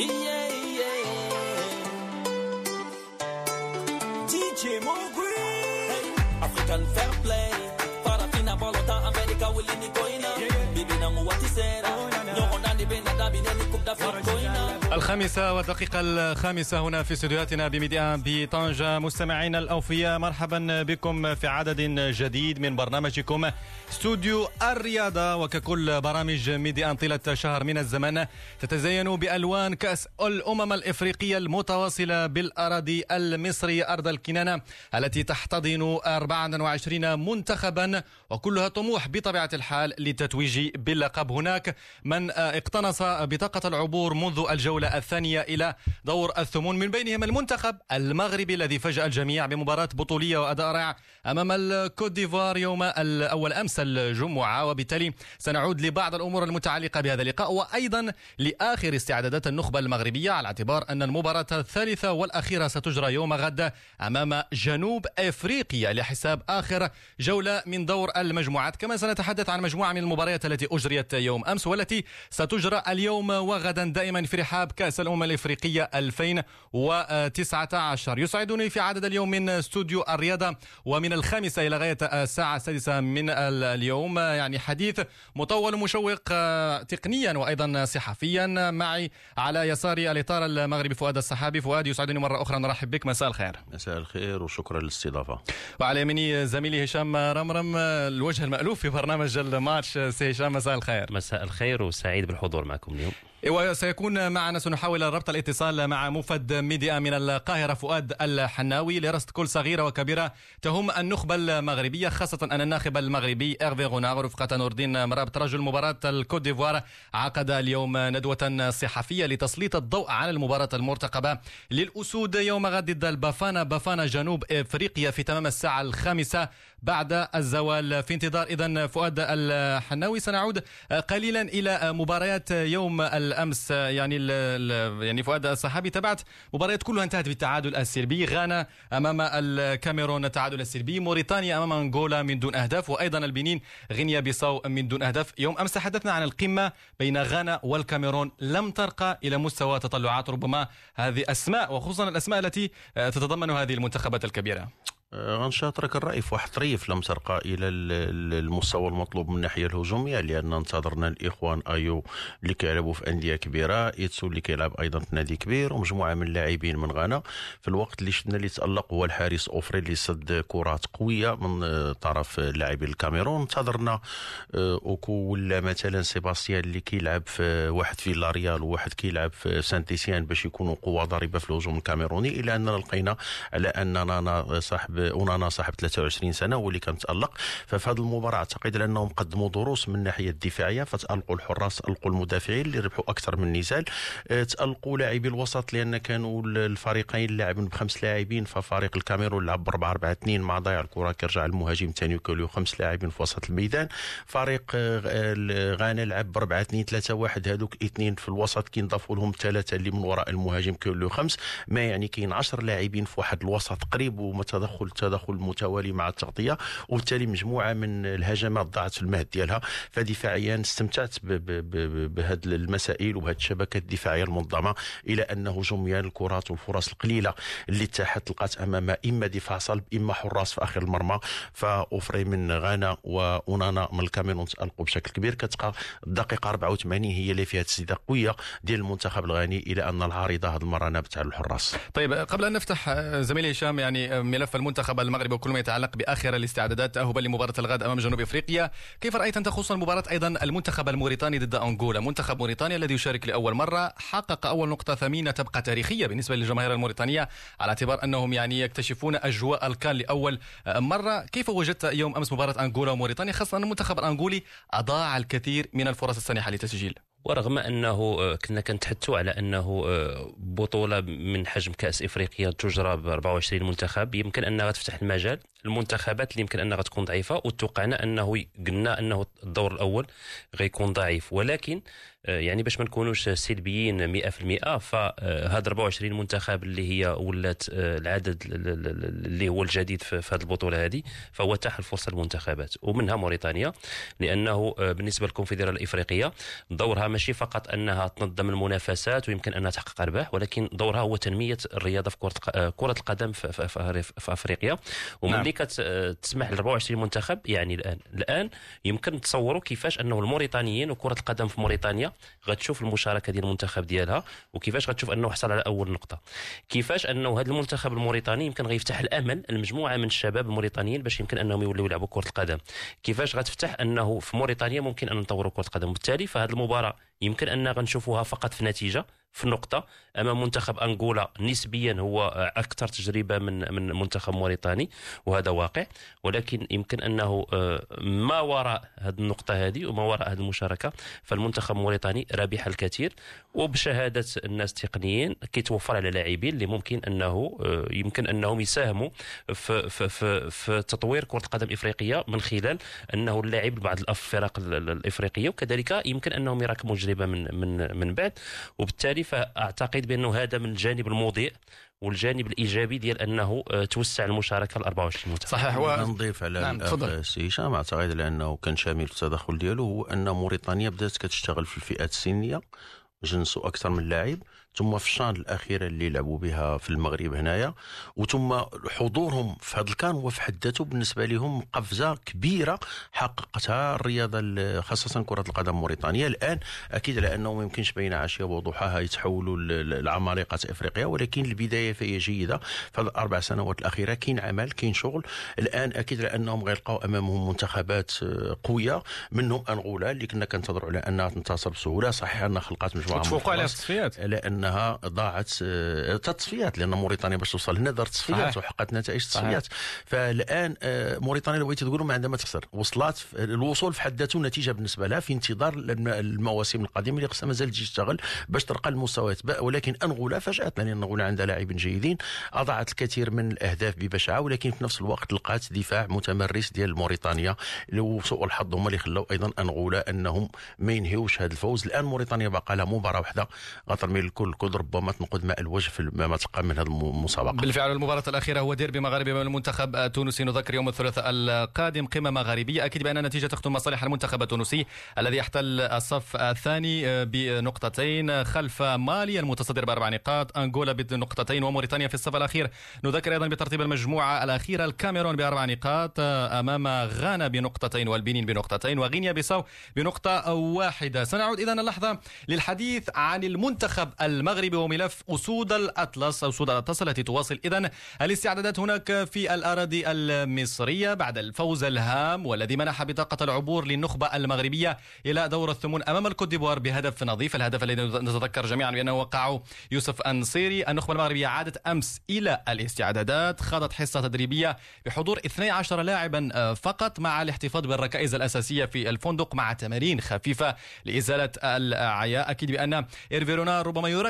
Yeah, yeah. DJ Mowgli. African fair play. Farafina balota America will uh? oh, in the coina. Bibi na muwati sera. Nyongo ndani benda dabi neni kubda fat coina. الخامسة والدقيقة الخامسة هنا في استديوهاتنا بميديا بطنجة. مستمعينا الأوفياء مرحبا بكم في عدد جديد من برنامجكم استوديو الرياضة. وككل برامج ميديا طيلة شهر من الزمن تتزين بألوان كأس الأمم الإفريقية المتواصلة بالأراضي المصرية أرض الكنانة التي تحتضن 24 منتخبا. وكلها طموح بطبيعة الحال للتتويج باللقب هناك. من اقتنص بطاقة العبور منذ الجولة الثانية إلى دور الثمون. من بينهم المنتخب المغربي الذي فاجأ الجميع بمباراة بطولية وأداء رائع أمام الكوت ديفوار يوم الأول أمس الجمعة. وبالتالي سنعود لبعض الأمور المتعلقة بهذا اللقاء وأيضا لآخر استعدادات النخبة المغربية على اعتبار أن المباراة الثالثة والأخيرة ستجرى يوم غد أمام جنوب أفريقيا لحساب آخر جولة من دور المجموعات. كما سنتحدث عن مجموعة من المباريات التي أجريت يوم أمس والتي ستجرى اليوم وغدا دائما في رحاب كأس الأمم الإفريقية 2019 يسعدني في عدد اليوم من استوديو الرياضة ومن الخامسة إلى غاية الساعة السادسة من اليوم. يعني حديث مطول مشوق تقنيا وأيضا صحفيا. معي على يساري الإطار المغربي فؤاد السحابي. فؤاد يسعدني مرة أخرى. نرحب بك. مساء الخير. مساء الخير وشكرا للاستضافة. وعلى يميني زميلي هشام رمرم الوجه المألوف في برنامج الماتش. سي هشام مساء الخير. مساء الخير وسعيد بالحضور معكم اليوم. وسيكون معنا سنحاول ربط الاتصال مع موفد Medi1 من القاهرة فؤاد الحناوي لرصد كل صغيرة وكبيرة تهم النخبة المغربية خاصة أن الناخب المغربي إيرفي غوناغ رفقة نور الدين مرابط رجل مباراة الكوت ديفوار. عقد اليوم ندوة صحفية لتسليط الضوء على المباراة المرتقبة للأسود يوم غد ضد البافانا بافانا جنوب إفريقيا في تمام الساعة الخامسة. بعد الزوال. في انتظار إذا فؤاد الحناوي. سنعود قليلا إلى مباريات يوم الأمس. يعني يعني فؤاد الصحابي تابعت مباريات كلها انتهت بالتعادل السلبي غانا أمام الكاميرون التعادل السلبي موريتانيا أمام أنغولا من دون أهداف. وأيضا البنين غينيا بيساو من دون أهداف. يوم أمس تحدثنا عن القمة بين غانا والكاميرون. لم ترقى إلى مستوى تطلعات ربما هذه أسماء وخصوصا الأسماء التي تتضمن هذه المنتخبات الكبيرة. غنشاطرك الرأي في واحد طريف لم ترقى إلى المستوى المطلوب من الناحية الهجومية لأن انتظرنا الإخوان أيو اللي كيلعبوا في أندية كبيرة إيتو اللي كيلعب أيضا في نادي كبير ومجموعة من اللاعبين من غانا. في الوقت اللي شفنا اللي تألق هو الحارس أوفري اللي صد كرات قوية من طرف لاعبي الكاميرون. انتظرنا أوكو ولا مثلا سيباستيان اللي كيلعب في واحد في La Real وواحد كيلعب في Saint-Étienne باش يكونوا قوة ضاربة في الهجوم الكاميروني إلا أننا لقينا على أننا صاحب اونانا صاحب 23 سنة هو اللي كان تالق ففي هذه المباراة أعتقد انهم قدموا دروس من الناحية الدفاعية فتألقوا الحراس القوا المدافعين اللي ربحوا أكثر من نزال تألقوا لاعبي الوسط لأن كانوا الفريقين لاعبين بخمس لاعبين ففريق الكاميرون لعب ب 4 4 2 مع ضياع الكرة كيرجع المهاجم الثاني وكان خمس لاعبين في وسط الميدان. فريق غانا لعب ب 4 2 3 1 هذوك اثنين في الوسط كينضافوا لهم ثلاثة اللي من وراء المهاجم له خمس. ما يعني كاين 10 لاعبين في واحد الوسط قريب وما تدخل التدخل المتوالي مع التغطية وبالتالي مجموعة من الهجمات ضاعت في المهد ديالها. فدفاعيا استمتعت بهذه المسائل وبهذه الشبكة الدفاعية المنظمة إلى ان هجوميا الكرات والفرص القليلة اللي تاحت لقات امامها إما دفاع صلب إما حراس في آخر المرمى. فأوفري من غانا وأونانا من الكاميرون تالقوا بشكل كبير. كتبقى الدقيقة 84 هي اللي فيها تسديدة قوية ديال المنتخب الغاني إلى أن العارضة هذه المرة نابت على الحراس. طيب قبل أن نفتح زميلي هشام يعني ملف المنتخب المغربي وكل ما يتعلق بآخر الاستعدادات تاهبا لمباراة الغد أمام جنوب إفريقيا. كيف رأيت أنت خصوصا مباراة أيضا المنتخب الموريتاني ضد أنغولا؟ منتخب موريتانيا الذي يشارك لأول مرة حقق أول نقطة ثمينة تبقى تاريخية بالنسبة للجماهير الموريتانية على اعتبار أنهم يعني يكتشفون أجواء الكان لأول مرة. كيف وجدت يوم أمس مباراة أنغولا وموريتانيا؟ خاصة أن المنتخب الأنغولي أضاع الكثير من الفرص السانحة للتسجيل ورغم أنه كنا كنتحدثوا على أنه بطولة من حجم كأس إفريقيا تجرى ب 24 منتخب. يمكن أنها تفتح المجال. المنتخبات اللي يمكن أنها تكون ضعيفة وتوقعنا أنه قلنا أنه الدور الأول غيكون ضعيف. ولكن يعني باش ما نكونوش سلبيين 100% فهاد 24 منتخب اللي هي ولات العدد اللي هو الجديد في هذه البطولة هذه فهو تاح الفرصة للمنتخبات ومنها موريتانيا لأنه بالنسبة للكونفدرالية الإفريقية دورها ماشي فقط أنها تنظم المنافسات ويمكن أنها تحقق أرباح ولكن دورها هو تنمية الرياضة في كرة كرة القدم في, في, في, في أفريقيا وملي نعم. كتسمح ل 24 منتخب يعني الآن الآن يمكن تصوروا كيفاش أنه الموريتانيين وكرة القدم في موريتانيا غتشوف المشاركة ديال المنتخب ديالها وكيفاش غتشوف أنه حصل على أول نقطة. كيفاش أنه هذا المنتخب الموريتاني يمكن غيفتح الأمل لمجموعه من الشباب الموريتانيين باش يمكن أنهم يوليو يلعبوا كرة القدم. كيفاش غتفتح أنه في موريتانيا ممكن أن نطوروا كرة القدم؟ وبالتالي فهذه المباراة يمكن أن غنشوفوها فقط في نتيجة في نقطة أمام منتخب أنغولا نسبيا هو أكثر تجربة من من منتخب موريتاني وهذا واقع. ولكن يمكن أنه آه، ما وراء هذه النقطة هذه وما وراء هذه المشاركة فالمنتخب الموريتاني رابح الكثير. وبشهادة الناس التقنيين كيتوفر على لاعبين اللي ممكن أنه آه، يمكن أنهم يساهموا في, في, في, في تطوير كرة القدم الإفريقية من خلال أنه اللاعب بعض الفرق الإفريقية. وكذلك يمكن أنهم يراكموا تجربة من من من بعد. وبالتالي بالتالي فأعتقد بأنه هذا من الجانب المضيء والجانب الإيجابي ديال أنه آه، توسع المشاركة ل 24 منتخب صحيح و... نضيف على نعم السي هشام أعتقد لأنه كان شامل في التدخل ديالو هو أن موريتانيا بدات كتشتغل في الفئات السنية جنسوا أكثر من لاعب. ثم في الشان الاخيره اللي لعبوا بها في المغرب هنايا وثم حضورهم في هذا الكان هو في حد ذاته بالنسبة لهم قفزة كبيرة حققتها الرياضة خاصة كرة القدم موريتانيا. الآن أكيد على انه ما يمكنش بين عشية وضحاها يتحولوا لعمالقة افريقيا ولكن البداية فهي جيدة. في الأربع سنوات الأخيرة كاين عمل كاين شغل. الآن أكيد على انهم غيلقاو أمامهم منتخبات آه، قوية. منهم أنغولا اللي كنا كنتظروا على أنها تنتصر بسهولة. صحيح انها خلقات مجموعة تفوقوا على التصفيات. أنها ضاعت آه، تصفيات لأن موريتانيا باش توصل هنا دارت تصفيات وحققت نتائج تصفيات. فالآن آه، موريتانيا لو بغيتي تقولوا ما عندها ما تخسر. وصلت الوصول في حد ذاته نتيجة بالنسبة لها في انتظار المواسم القادمة اللي خصها مازال تجي تشتغل باش ترقى المستويات. ولكن أنغولا فاجاتنا لأن أنغولا عندها لاعبين جيدين أضاعت الكثير من الأهداف ببشاعة ولكن في نفس الوقت لقات دفاع متمرس ديال موريتانيا. وسوء الحظ هما اللي خلاو أيضا أنغولا أنهم ما ينهيوش هذا الفوز. الآن موريتانيا باقى لها مباراة واحدة غترمي الكل الكل ربما تنقذ ماء الوجه في ما تبقى من هذه المسابقة. بالفعل المباراة الأخيرة هو ديربي مغربي من المنتخب التونسي. نذكر يوم الثلاثاء القادم قمة مغاربيه أكيد بأن النتيجة تخدم مصالح المنتخب التونسي الذي يحتل الصف الثاني بنقطتين خلف مالي المتصدر بأربع نقاط. أنغولا بنقطتين وموريتانيا في الصف الأخير. نذكر أيضا بترتيب المجموعة الأخيرة الكاميرون بأربع نقاط أمام غانا بنقطتين والبنين بنقطتين وغينيا بيساو بنقطة واحدة. سنعود اذا اللحظة للحديث عن المنتخب المغربي وملف أسود الأطلس أسود الأطلس التي تواصل إذا الاستعدادات هناك في الأراضي المصرية بعد الفوز الهام والذي منح بطاقة العبور للنخبة المغربية إلى دور الثمن أمام الكوت ديفوار بهدف نظيف. الهدف الذي نتذكر جميعا بأنه وقعه يوسف أنصيري. النخبة المغربية عادت أمس إلى الاستعدادات خاضت حصة تدريبية بحضور 12 لاعبا فقط مع الاحتفاظ بالركائز الأساسية في الفندق مع تمارين خفيفة لإزالة العياء أكيد بأن إيرفيرونا ربما يركز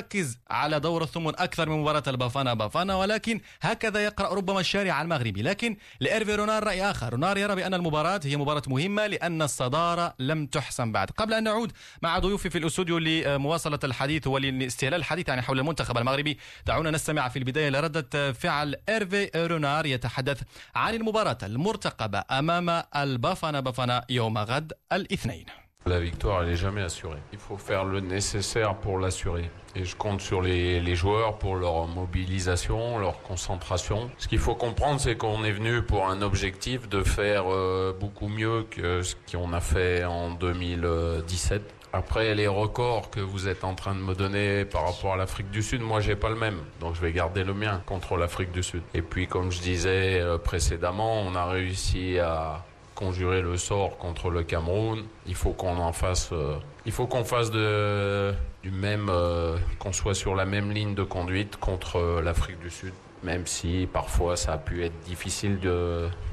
على دور الثمن أكثر من مباراة البافانا بافانا ولكن هكذا يقرأ ربما الشارع المغربي. لكن لإيرفي رونار رأي آخر. رونار يرى بأن المباراة هي مباراة مهمة لأن الصدارة لم تحسم بعد. قبل أن نعود مع ضيوفي في الأستوديو لمواصلة الحديث ولاستهلال الحديث يعني حول المنتخب المغربي دعونا نستمع في البداية لردة فعل إيرفي رونار يتحدث عن المباراة المرتقبة أمام البافانا بافانا يوم غد الاثنين. La victoire, elle n'est jamais assurée. Il faut faire le nécessaire pour l'assurer. Et je compte sur les, joueurs pour leur mobilisation, leur concentration. Ce qu'il faut comprendre, c'est qu'on est venu pour un objectif de faire euh, beaucoup mieux que ce qu'on a fait en 2017. Après les records que vous êtes en train de me donner par rapport à l'Afrique du Sud, moi j'ai pas le même, donc je vais garder le mien contre l'Afrique du Sud. Et puis comme je disais euh, précédemment, on a réussi à conjurer le sort contre le Cameroun. Il faut qu'on en fasse. Euh, il faut qu'on fasse du même, euh, qu'on soit sur la même ligne de conduite contre euh, l'Afrique du Sud. Même si parfois ça a pu être difficile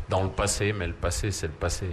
dans le passé, mais le passé c'est le passé.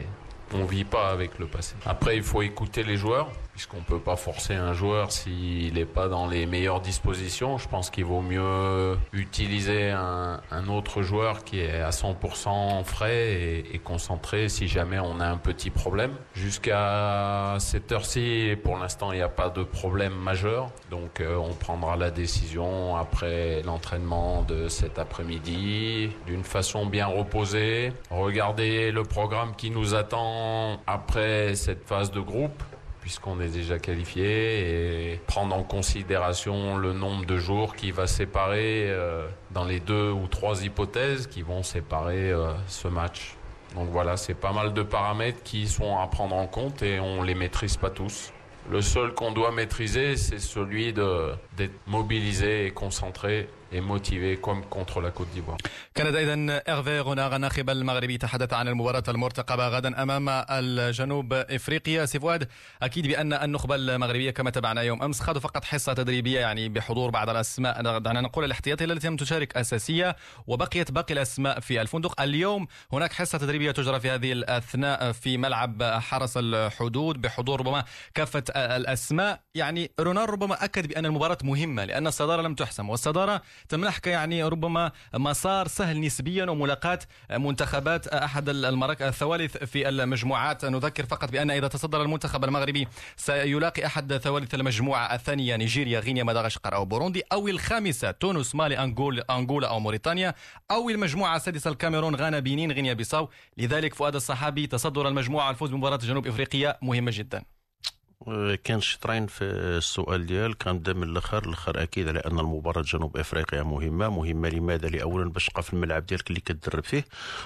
on vit pas avec le passé. Après, il faut écouter les joueurs, puisqu'on peut pas forcer un joueur s'il n'est pas dans les meilleures dispositions. Je pense qu'il vaut mieux utiliser un, autre joueur qui est à 100% frais et, et, concentré si jamais on a un petit problème. Jusqu'à cette heure-ci, pour l'instant, il n'y a pas de problème majeur. Donc, euh, on prendra la décision après l'entraînement de cet après-midi d'une façon bien reposée. Regarder le programme qui nous attend après cette phase de groupe puisqu'on est déjà qualifié et prendre en considération le nombre de jours qui va séparer euh, dans les deux ou trois hypothèses qui vont séparer euh, ce match. Donc voilà, c'est pas mal de paramètres qui sont à prendre en compte et on les maîtrise pas tous. Le seul qu'on doit maîtriser, c'est celui d'être mobilisé et concentré موتيفي كوم كونتر لا كوت ديفوار كانت اذا ايرفي غوناغ الناخب المغربي تحدث عن المباراة المرتقبة غدا أمام الجنوب إفريقيا. سي فؤاد أكيد بأن النخبة المغربية كما تابعنا يوم أمس خاضوا فقط حصة تدريبية يعني بحضور بعض الأسماء. دعنا نقول الاحتياطية التي لم تشارك أساسية وبقيت باقي الأسماء في الفندق. اليوم هناك حصة تدريبية تجرى في هذه الأثناء في ملعب حرس الحدود بحضور ربما كافة الأسماء. يعني رونار ربما أكد بأن المباراة مهمة لأن الصدارة لم تحسم والصدارة تمنحك يعني ربما مسار سهل نسبيا وملاقاة منتخبات أحد المراكز الثوالث في المجموعات. نذكر فقط بأن إذا تصدر المنتخب المغربي سيلاقي أحد ثوالث المجموعة الثانية نيجيريا غينيا مدغشقر أو بوروندي أو الخامسة تونس مالي أنغول أنغولا أو موريتانيا أو المجموعة السادسة الكاميرون غانا بنين غينيا بيساو. لذلك فؤاد الصحابي تصدر المجموعة الفوز بمباراة جنوب إفريقيا مهمة جدا. كان شطرين في السؤال ديال كنبدا من الأخر. الأخر أكيد على أن المباراة جنوب إفريقيا مهمة مهمة لماذا؟ لاولا باش تبقى في الملعب ديالك اللي كتدرب فيه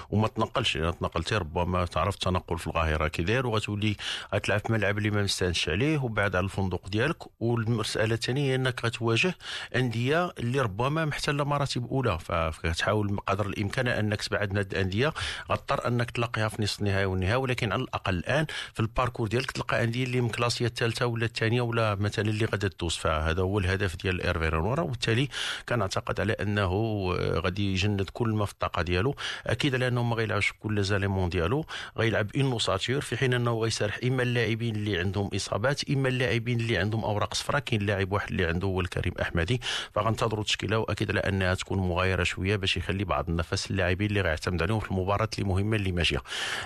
وما تنقلش. إذا تنقلتي ربما تعرف التنقل في القاهرة كي داير وغتولي غتلعب في ملعب اللي ما مستانسش عليه وبعد على الفندق ديالك. والمسألة الثانية هي أنك غتواجه أندية اللي ربما محتلة مراتب أولى. فكتحاول بقدر الإمكان أنك تبعد هذه الأندية. غضطر أنك تلاقيها في نصف النهائي والنهائي ولكن على الأقل الآن في ال parcours ديالك تلقى أندية اللي م classée الثالثة ولا الثانية ولا مثلا اللي غادا تدوز فهذا هو الهدف ديال ايرفي رونار وبالتالي كنعتقد على أنه آه، غادي يجند كل ما في الطاقة ديالو. أكيد على أنه ما غيلعبش كل زاليمون ديالو. غيلعب اون نوساتور في حين أنه غيسرح إما اللاعبين اللي عندهم إصابات إما اللاعبين اللي عندهم أوراق صفراء. كاين لاعب واحد اللي عنده هو الكريم أحمدي. فغنتظروا تشكيله وأكيد على أنها تكون مغايرة شوية باش يخلي بعض النفس اللاعبين اللي غيعتمد عليهم في المباراة اللي مهمه اللي ماشية.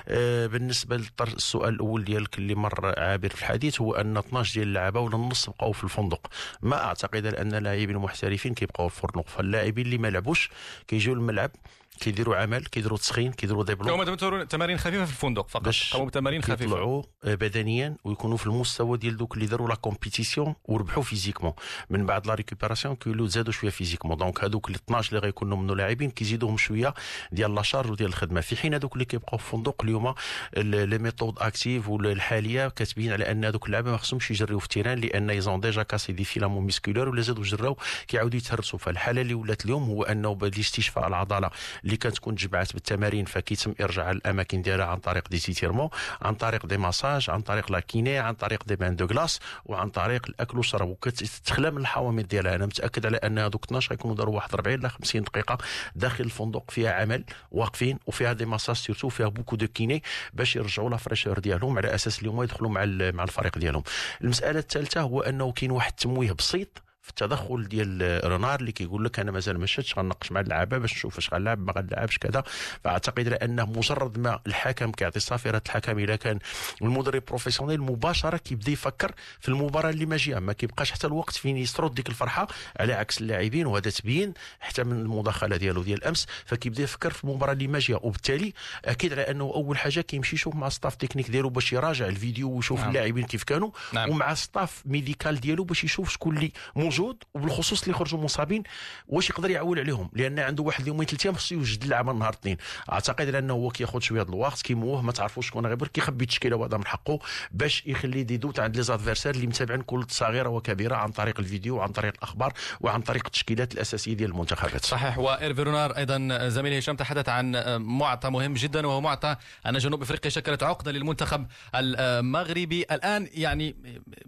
آه، بالنسبة للسؤال الأول ديالك اللي مر عابر في الحديث هو أن 12 ديال اللعابة ولا النص بقاو في الفندق. ما أعتقد أن اللاعبين المحترفين كيبقاو في الفندق فاللاعبين اللي ما لعبوش كيجيو الملعب كيديروا عمل كيديروا تسخين كيديروا ديبلوم. هما تمارين خفيفة في الفندق فقط. باش تمارين خفيفة. يطلعوا بدنيا ويكونوا في المستوى ديال دوك اللي داروا la compétition وربحوا physiquement. من بعد la récupération كيولوا زادوا شوية physiquement. donc هذوك ال 12 اللي غيكونوا منو لاعبين كيزيدوهم شوية ديال la charge وديال الخدمة. في حين هذوك اللي كيبقاو في الفندق اليوم les méthodes actives الحالية كتبين على أن هذوك اللعابه ما خصهمش يجريو في ال terrain لأن ils ont déjà cassé des filaments musculaires ولا زادوا جراو كيعاودوا يتهرسوا. فالحالة اللي ولات اليوم هو أنه بالاستشفاء العضلة اللي كتكون تجمعات بالتمارين فكيتم إرجاع الأماكن ديالها عن طريق des étirements عن طريق des massages عن طريق la kiné عن طريق des bains de glace وعن طريق الأكل والشرب وكتخلى من الحوامض ديالها. أنا متأكد على أن هذوك 12 غيكونوا داروا واحد 40 ل 50 دقيقة داخل الفندق. فيها عمل واقفين وفيها des massages surtout فيها beaucoup de kiné باش يرجعوا la fraîcheur ديالهم على أساس اليوم يدخلوا مع مع الفريق ديالهم. المسألة الثالثة هو أنه كاين واحد التمويه بسيط في التدخل ديال رونار اللي كيقول لك أنا مازال ما شفتش غنناقش مع اللعابه باش نشوف واش غنلعب ما غنلعبش كذا. فأعتقد انه مجرد ما الحكم كيعطي صافرة الحكم اذا كان المدرب professionnel مباشرة كيبدأ يفكر في المباراة اللي ماجيه ما كيبقاش حتى الوقت فين يسترد ديك الفرحة على عكس اللاعبين وهذا تبين حتى من المداخلة ديالو ديال الامس فكيبدأ يفكر في المباراة اللي ماجيه وبالتالي أكيد على أنه أول حاجة كيمشي يشوف مع staff technique ديالو باش يراجع الفيديو ويشوف نعم. اللاعبين كيف كانوا. نعم. ومع staff médical ديالو باش يشوف شكون اللي موجود وبالخصوص الخصوص اللي خرجوا مصابين واش يقدر يعول عليهم؟ لأن عنده واحد يومين ثلاث أيام خصو يوجد اللعبة نهار اثنين أعتقد أنه هو كياخذ شوية الوقت كيموه ما تعرفوش شكون غيبر كيخبي التشكيلة وهذا من حقه باش يخلي des doutes عند les adversaires اللي متابعين كل صغيرة وكبيرة عن طريق الفيديو وعن طريق الأخبار وعن طريق التشكيلات الأساسية ديال المنتخبات. صحيح. وإيرفي رونار أيضا زميلي هشام تحدث عن معطى مهم جدا وهو معطى أن جنوب إفريقيا شكلت عقدة للمنتخب المغربي. الآن يعني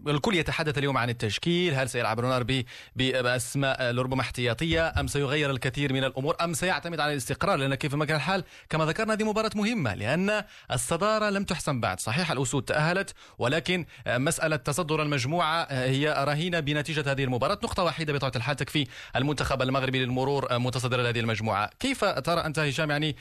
الكل يتحدث اليوم عن التشكيل هل سيلعب رونار بأسماء ربما احتياطية أم سيغير الكثير من الأمور أم سيعتمد على الاستقرار؟ لأن كيف ما كان الحال؟ كما ذكرنا هذه مباراة مهمة لأن الصدارة لم تحسم بعد. صحيح الأسود تأهلت ولكن مسألة تصدر المجموعة هي رهينة بنتيجة هذه المباراة. نقطة واحدة بطبيعه الحال تكفي المنتخب المغربي للمرور متصدر هذه المجموعة. كيف ترى أنت هشام يعني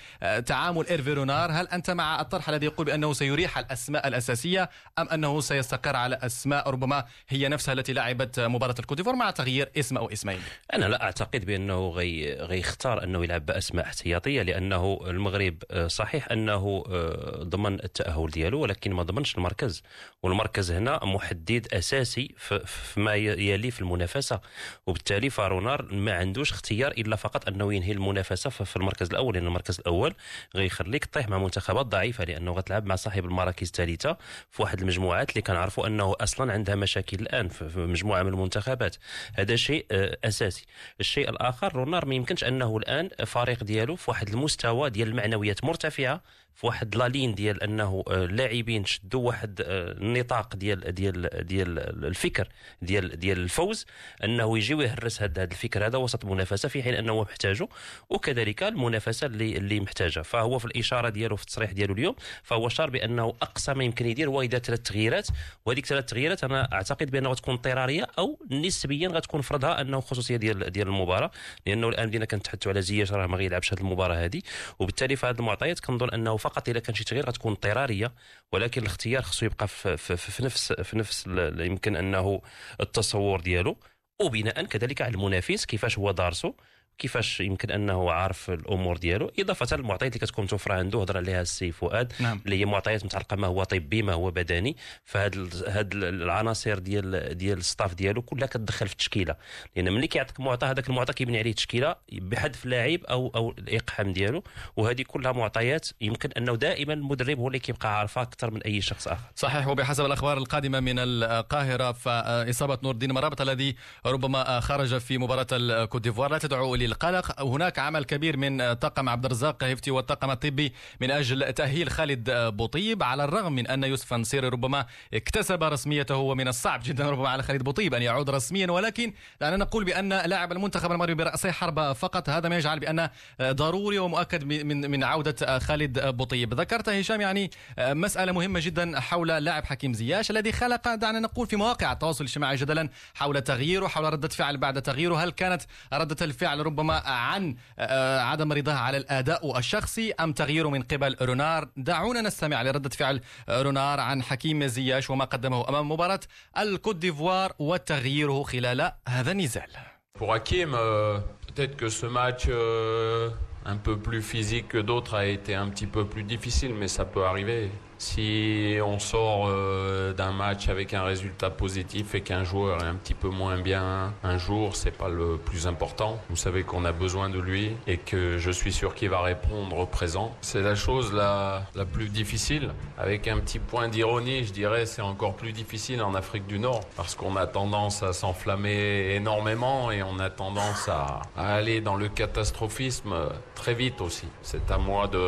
تعامل ايرفي رونار هل أنت مع الطرح الذي يقول بأنه سيريح الأسماء الأساسية أم أنه سيستقر على أسماء ربما هي نفسها التي لعبت مباراة الكوت ديفوار مع تغيير اسم أو اسمين؟ أنا لا أعتقد بأنه غي غيختار أنه يلعب بأسماء احتياطية لأنه المغرب آه، صحيح أنه آه، ضمن التأهل ديالو ولكن ما ضمنش المركز. والمركز هنا محدد أساسي فيما يلي في المنافسة. وبالتالي فارونار ما عندوش اختيار إلا فقط أنه ينهي المنافسة في المركز الأول لأن المركز الأول غيخليك تطيح مع منتخبات ضعيفة لأنه غتلعب مع صاحب المراكز الثالثة في واحد المجموعات اللي كنعرفوا أنه أصلا عندها مشاكل الآن في مجموعة من المنتخبات. هذا شيء آه، أساسي. الشيء الآخر رونار ما يمكنش أنه الآن فريق ديالو في واحد المستوى ديال المعنويات مرتفعة في واحد لالين ديال انه اللاعبين آه، شدوا واحد النطاق آه، ديال ديال ديال الفكر ديال ديال الفوز انه يجي ويهرس هذا الفكر هذا وسط المنافسه في حين انه محتاجه وكذلك المنافسة اللي اللي محتاجة. فهو في الإشارة ديالو في التصريح ديالو اليوم فهو شار بأنه أقصى ما يمكن يدير هو يدير ثلاث تغييرات. وهذيك ثلاث تغييرات أنا أعتقد بانه غتكون اضطرارية أو نسبيا غتكون فرضها أنه خصوصية ديال ديال المباراة. لأنه الآن بدينا كنتحدثوا على زياش راه ما غيلعبش هذه المباراة هذه وبالتالي في هذه المعطيات كنظن أنه فقط إذا كان شي تغيير غتكون اضطرارية ولكن الاختيار خصو يبقى في, في, في نفس في نفس يمكن أنه التصور ديالو. وبناء كذلك على المنافس كيفاش هو دارسو. كيفاش يمكن أنه عارف الأمور ديالو؟ إضافة للمعطيات اللي كتكون توفر عنده هضر عليها السي فؤاد نعم. اللي هي معطيات متعلقة ما هو طبي ما هو بدني. فهاد هاد العناصر ديال ديال ال staff ديالو كلها كتدخل في التشكيلة. لأن ملي كيعطيك معطى هذاك المعطى كيبني عليه تشكيلة بحذف لاعب أو أو الإقحام ديالو. وهذه كلها معطيات يمكن أنه دائما المدرب هو اللي كيبقى عارفها أكثر من أي شخص آخر. صحيح. وبحسب الأخبار القادمة من القاهرة فإصابة نور الدين مرابط الذي ربما خرج في مباراة الكوت ديفوار. لا تدعو للقلق. هناك عمل كبير من طاقم عبد الرزاق هفتي والطاقم الطبي من أجل تأهيل خالد بوطيب على الرغم من أن يوسف نصيري ربما اكتسب رسميته ومن الصعب جدا ربما على خالد بوطيب أن يعود رسميا ولكن دعنا نقول بأن لاعب المنتخب المغربي برأسي حربه فقط هذا ما يجعل بأن ضروري ومؤكد من من عودة خالد بوطيب. ذكرت هشام يعني مسألة مهمة جدا حول لاعب حكيم زياش الذي خلق دعنا نقول في مواقع التواصل الاجتماعي جدلا حول تغييره حول ردة فعل بعد تغييره. هل كانت ردة الفعل ربما عن آه، عدم رضاه على الأداء الشخصي أم تغييره من قبل رونار. دعونا نستمع لردة فعل رونار عن حكيم زياش وما قدمه أمام مباراة الكوت ديفوار وتغييره خلال هذا النزال. Pour Hakim, euh, peut-être que ce match euh, un peu plus physique que d'autres a été un petit peu plus difficile, mais ça peut arriver. Si on sort euh, d'un match avec un résultat positif et qu'un joueur est un petit peu moins bien un jour, c'est pas le plus important. Vous savez qu'on a besoin de lui et que je suis sûr qu'il va répondre présent. C'est la chose la, la plus difficile. Avec un petit point d'ironie, je dirais, c'est encore plus difficile en Afrique du Nord parce qu'on a tendance à s'enflammer énormément et on a tendance à, aller dans le catastrophisme très vite aussi. C'est à moi de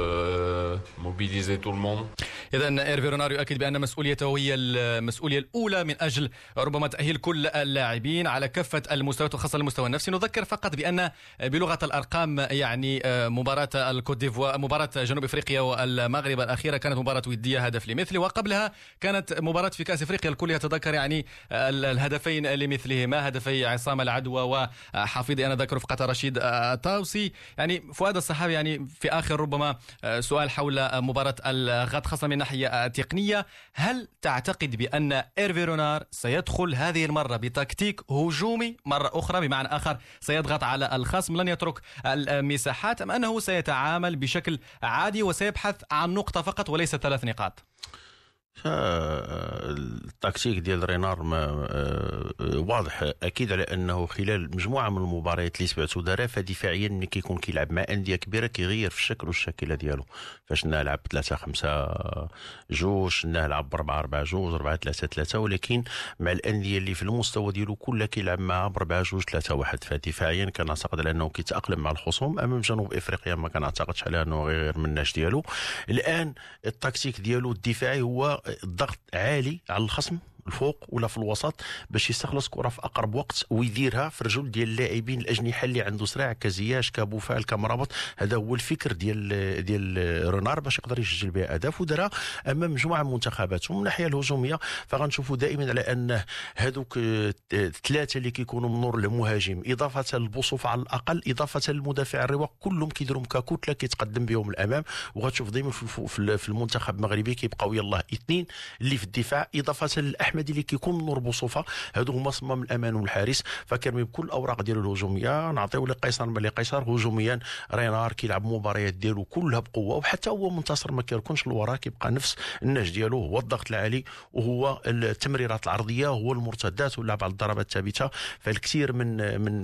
mobiliser tout le monde. اذا ايرفي رونار يؤكد بأن مسؤوليته هي المسؤوليه الأولى من أجل ربما تأهيل كل اللاعبين على كافة المستويات وخاصة المستوى النفسي. نذكر فقط بأن بلغة الأرقام يعني مباراة الكوت ديفوار مباراة جنوب إفريقيا والمغرب الأخيرة كانت مباراة ودية هدف لمثله. وقبلها كانت مباراة في كأس إفريقيا. الكل يتذكر يعني الهدفين لمثلهما هدفي عصام العدوى وحفيظي؟ أنا ذكر رفقه رشيد الطاوسي يعني فؤاد الصحابي يعني في آخر ربما سؤال حول مباراة الغد خاصة من ناحية تقنية. هل تعتقد بأن إيرفي رونار سيدخل هذه المرة بتكتيك هجومي مرة أخرى؟ بمعنى آخر سيضغط على الخصم لن يترك المساحات أم أنه سيتعامل بشكل عادي وسيبحث عن نقطة فقط وليس ثلاث نقاط؟ التكتيك ديال رينار ما آه، واضح أكيد على أنه خلال مجموعة من المباريات اللي سمعتو دارها فدفاعيا ملي كيكون كيلعب مع أندية كبيرة كيغير في الشكل والشكله ديالو. فاش نلعب 3 5 جوج نلعب 4 4 جوج 4 3 3 ولكن مع الأندية اللي في المستوى ديالو كلها كيلعب معها ب 4 جوج 3 1 فدفاعيا كنعتقد على أنه كيتأقلم مع الخصوم أمام جنوب إفريقيا ما كنعتقدش على أنه غير من ديالو. الآن التكتيك ديالو الدفاعي هو الضغط عالي على الخصم. الفوق ولا في الوسط باش يستخلص كرة في أقرب وقت ويديرها في رجل ديال اللاعبين الأجنحة اللي عنده سرعه كزياش كبوفال كمرابط. هذا هو الفكر ديال ديال رونار باش يقدر يسجل بها أهداف ودارها أمام مجموعة من المنتخبات ومن الناحيه الهجومية فغنشوفوا دائما على أن هذوك ثلاثة اللي كيكونوا من نور المهاجم إضافة للبوصوف على الأقل إضافة للمدافع الرواق كلهم كيديروا ككتله كيتقدم بهم الأمام. وغتشوف دائما في المنتخب المغربي كيبقاو يلاه اثنين اللي في الدفاع إضافة للاحمدي اللي كيكون نور بوصوفة. هادو هما صمام الأمان والحارس فكرمي بكل الأوراق ديالو الهجومية. نعطيو لقيصر ملي قيصر هجوميا. رينار كيلعب مباريات ديالو كلها بقوة. وحتى هو منتصر ما كيركنش لورا كيبقى نفس النهج ديالو. هو الضغط العالي وهو التمريرات العرضية هو المرتدات واللعب على الضربات الثابتة. فالكثير من من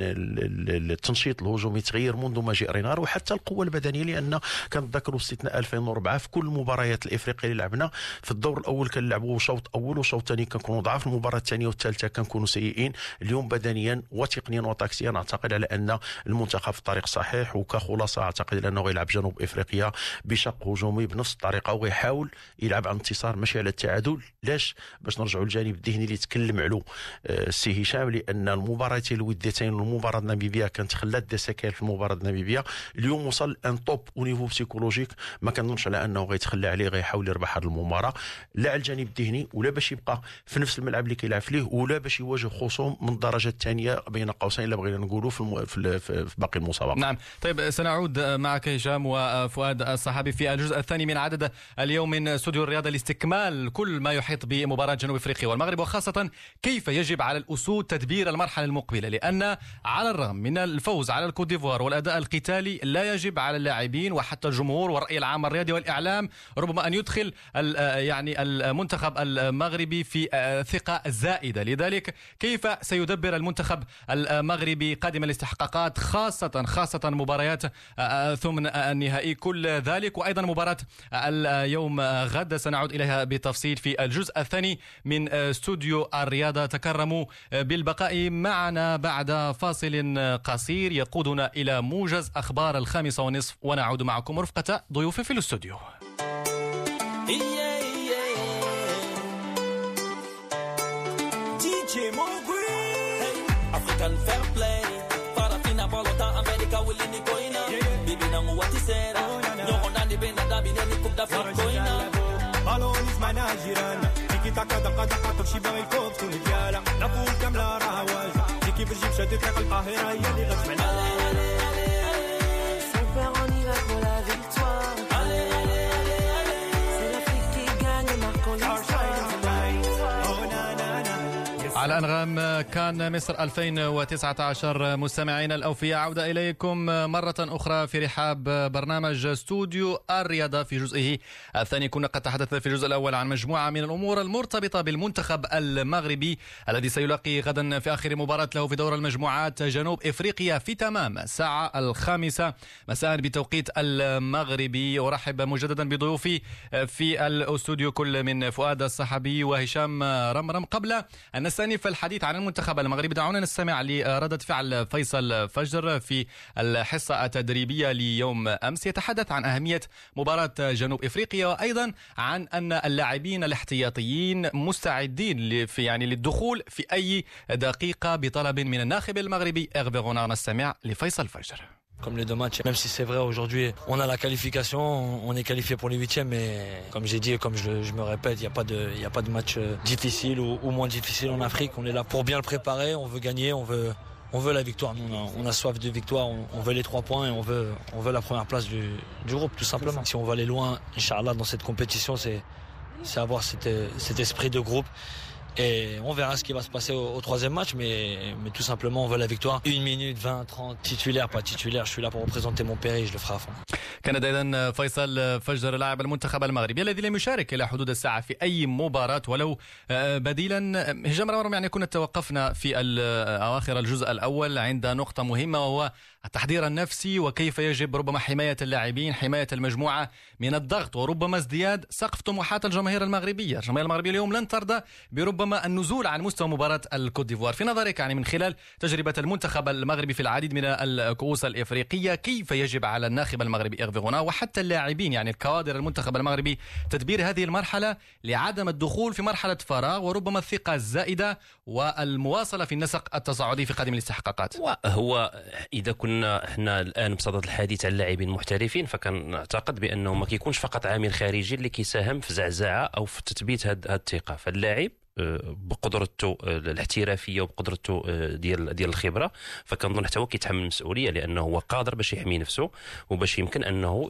التنشيط الهجومي تغير منذ ما جاء رينار. وحتى القوة البدنية لأن كنتذكروا استثناء 2004 في كل المباريات الإفريقية اللي لعبنا. في الدور الأول كنلعبوا شوط أول وشوط ثاني كنكونوا ضعاف المباراة الثانية والثالثة كنكونوا سيئين. اليوم بدنيا وتقنيا وتاكسيا أعتقد على أن المنتخب في الطريق الصحيح وكخلاصة. أعتقد أنه غيلعب جنوب إفريقيا بشق هجومي بنفس الطريقة ويحاول يلعب على انتصار ماشي على التعادل. لاش؟ باش نرجعوا للجانب الذهني اللي تكلم عليه السي آه، هشام لأن المباراتين الوديتين والمباراة الناميبية كانت خلات دسكال في المباراة الناميبية. اليوم وصل un top niveau psychologique ما كنظنش على أنه غيتخلى عليه غيحاول يربح هذه المباراة. لا على الجانب الذهني ولا باش يبقى في نفس الملعب اللي كيلعب فيه ولا باش يواجه خصوم من الدرجة الثانية بين قوسين إلا بغينا نقولوا في, الم... في, في باقي المسابقة. نعم. طيب سنعود معك هشام وفؤاد الصحابي في الجزء الثاني من عدد اليوم من استوديو الرياضة لاستكمال كل ما يحيط بمباراة جنوب إفريقيا والمغرب وخاصة كيف يجب على الأسود تدبير المرحلة المقبلة لأن على الرغم من الفوز على الكوت ديفوار والأداء القتالي لا يجب على اللاعبين وحتى الجمهور والراي العام الرياضي والإعلام ربما أن يدخل يعني المنتخب المغربي في ثقة زائدة. لذلك كيف سيدبر المنتخب المغربي قادم الاستحقاقات خاصه خاصة مباريات ثمن النهائي؟ كل ذلك وأيضا مباراة اليوم غد سنعود إليها بتفصيل في الجزء الثاني من استوديو الرياضة. تكرموا بالبقاء معنا بعد فاصل قصير. يقودنا إلى موجز أخبار الخامسة ونصف ونعود معكم رفقة ضيوفي في الاستوديو. African fair play Farafina bolota America wilini koina Bibi nangu watisera Nyoko ndani bena dabi neni kubda fit koina بالون يسمعنا جيران تيكي تاكا دقا دقا تمشي باغي الكوب تكون ديالها لافول كامله راها واجهه تيكي في الجيب شادي طريق القاهره هي اللي غتسمعنا على أنغام كان مصر 2019 مستمعينا الأوفياء. عودة إليكم مرة أخرى في رحاب برنامج استوديو الرياضة في جزئه الثاني. كنا قد تحدثنا في الجزء الأول عن مجموعة من الأمور المرتبطة بالمنتخب المغربي الذي سيلاقي غدا في آخر مباراة له في دور المجموعات جنوب إفريقيا في تمام الساعة الخامسة. مساء بتوقيت المغربي. أرحب مجددا بضيوفي في الأستوديو كل من فؤاد الصحابي وهشام رمرم. قبل أن نستأنف في الحديث عن المنتخب المغربي. دعونا نستمع لردة فعل فيصل فجر في الحصة التدريبية ليوم أمس. يتحدث عن أهمية مباراة جنوب إفريقيا وأيضا عن أن اللاعبين الاحتياطيين مستعدين في يعني للدخول في أي دقيقة بطلب من الناخب المغربي إغفي نستمع لفيصل فجر. Comme les deux matchs. Même si c'est vrai aujourd'hui, on a la qualification, on est qualifié pour les huitièmes, mais comme j'ai dit et comme je, je, me répète, il n'y a pas de, a pas de match euh, difficile ou, ou, moins difficile en Afrique. On est là pour bien le préparer, on veut gagner, on veut, on veut la victoire. On, a, on a soif de victoire, on, veut les trois points et on veut, on veut la première place du, du groupe, tout simplement. Si on va aller loin, Inch'Allah, dans cette compétition, c'est, c'est avoir cet, cet esprit de groupe et on verra ce qui va se passer au, au troisième match, mais, mais, tout simplement, on veut la victoire. Une minute, 20, 30, titulaire, pas titulaire. Je suis là pour représenter mon pays, je le ferai à fond. كان اذا فيصل فجر لاعب المنتخب المغربي الذي لم يشارك إلى حدود الساعة في اي مباراه ولو بديلا هشام رمرم يعني كنا توقفنا في اواخر الجزء الأول عند نقطه مهمه وهو التحضير النفسي وكيف يجب ربما حماية اللاعبين حماية المجموعة من الضغط وربما ازدياد سقف طموحات الجماهير المغربية. الجماهير المغربية اليوم لن ترضى بربما النزول عن مستوى مباراة الكوت ديفوار. في نظرك يعني من خلال تجربة المنتخب المغربي في العديد من الكؤوس الإفريقية كيف يجب على الناخب المغربي إيرفي غونا وحتى اللاعبين يعني الكوادر المنتخب المغربي تدبير هذه المرحلة لعدم الدخول في مرحلة فراغ وربما الثقة الزائدة والمواصلة في النسق التصاعدي في قادم الاستحقاقات؟ هو إذا كنا إحنا الآن بصدد الحديث عن اللاعبين المحترفين فكنعتقد بأنه ما كيكونش فقط عامل خارجي اللي كيساهم في زعزعة أو في تثبيت هذه الثقة. فاللاعب بقدرته الاحترافية وبقدرته ديال ديال الخبرة. فكنظن حتى هو كيتحمل المسؤولية لأنه هو قادر باش يحمي نفسه وباش يمكن أنه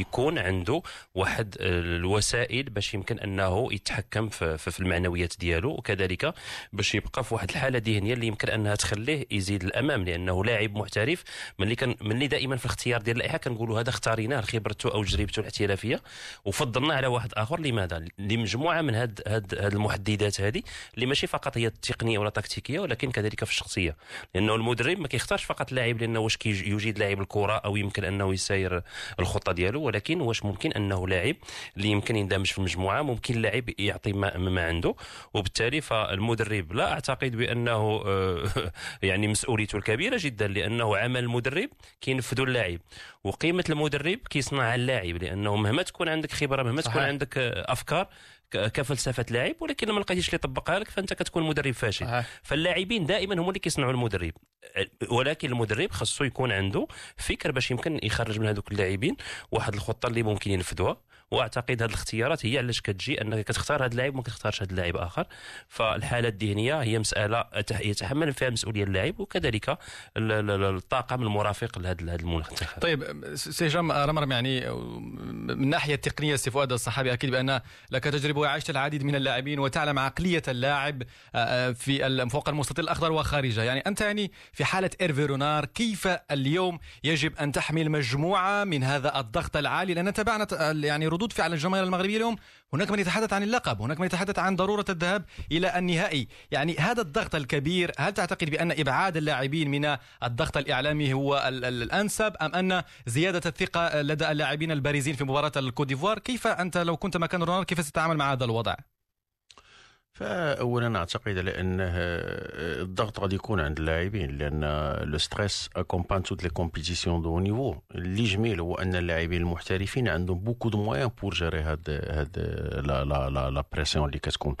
يكون عنده واحد الوسائل باش يمكن أنه يتحكم في المعنويات ديالو. وكذلك باش يبقى في واحد الحالة ذهنية اللي يمكن أنها تخليه يزيد الأمام لأنه لاعب محترف. ملي كان ملي دائما في الاختيار ديال اللائحة كنقولوا هذا اختاريناه خبرته أو تجربته الاحترافية. وفضلنا على واحد آخر لماذا؟ لمجموعة من هاد هاد المحددات الحاجات هذه اللي ماشي فقط هي التقنية ولا التكتيكيه ولكن كذلك في الشخصية. لأنه المدرب ما كيختارش فقط لاعب لأنه واش يجيد لاعب الكرة أو يمكن أنه يساير الخطة ديالو ولكن واش ممكن أنه لاعب اللي يمكن يندمج في المجموعه ممكن لاعب يعطي ما, ما عنده. وبالتالي فالمدرب لا أعتقد بأنه آه، يعني مسؤوليته الكبيرة جدا لأنه عمل المدرب كينفذ اللاعب. وقيمة المدرب كيصنع اللاعب لأنه مهما تكون عندك خبرة مهما صحيح. تكون عندك آه، أفكار كفلسفة لاعب ولكن لما لقيتيش اللي يطبقها لك فأنت كتكون مدرب فاشل. آه. فاللاعبين دائما هم اللي كيصنعوا المدرب. ولكن المدرب خاصو يكون عنده فكر باش يمكن يخرج من هذوك اللاعبين واحد الخطة اللي ممكن ينفذوها. واعتقد هذه الاختيارات هي علاش كتجي انك كتختار هذا اللاعب وما كتختارش هذا اللاعب آخر. فالحالة الذهنية هي مسألة يتحمل فيها المسؤوليه اللاعب وكذلك الطاقم المرافق لهذا المنتخب. طيب سي جام رمرم يعني من الناحيه التقنية سي فؤاد الصحابي أكيد بأن لك تجربة وعشت العديد من اللاعبين وتعلم عقلية اللاعب آه، آه، في فوق المستطيل الأخضر وخارجه. يعني أنت يعني في حالة إيرفي رونار كيف اليوم يجب أن تحمل مجموعه من هذا الضغط العالي؟ لأن تابعنا يعني ردود فعل الجماهير المغربية اليوم. هناك من يتحدث عن اللقب هناك من يتحدث عن ضرورة الذهاب إلى النهائي. يعني هذا الضغط الكبير هل تعتقد بأن إبعاد اللاعبين من الضغط الإعلامي هو الأنسب أم أن زيادة الثقة لدى اللاعبين البارزين في مباراة الكوت ديفوار كيف أنت لو كنت مكان رونار كيف ستتعامل مع هذا الوضع؟ فاولا أعتقد على انه الضغط غادي يكون عند اللاعبين لأن le stress accompagne toutes les compétitions de niveau اللي جميل هو أن اللاعبين المحترفين عندهم beaucoup de moyens pour gérer هاد هاد la la la, la pression اللي كتكون.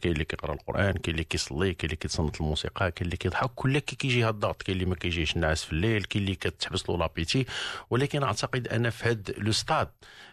كاين اللي كيقرأ القرآن كاين اللي كيصلي كاين اللي كيتصنت الموسيقى كاين اللي كيضحك كل كيجي هاد الضغط كاين اللي ما كيجيش النعاس في الليل كاين اللي كتحبس له l'appétit ولكن أعتقد أن في هاد le stade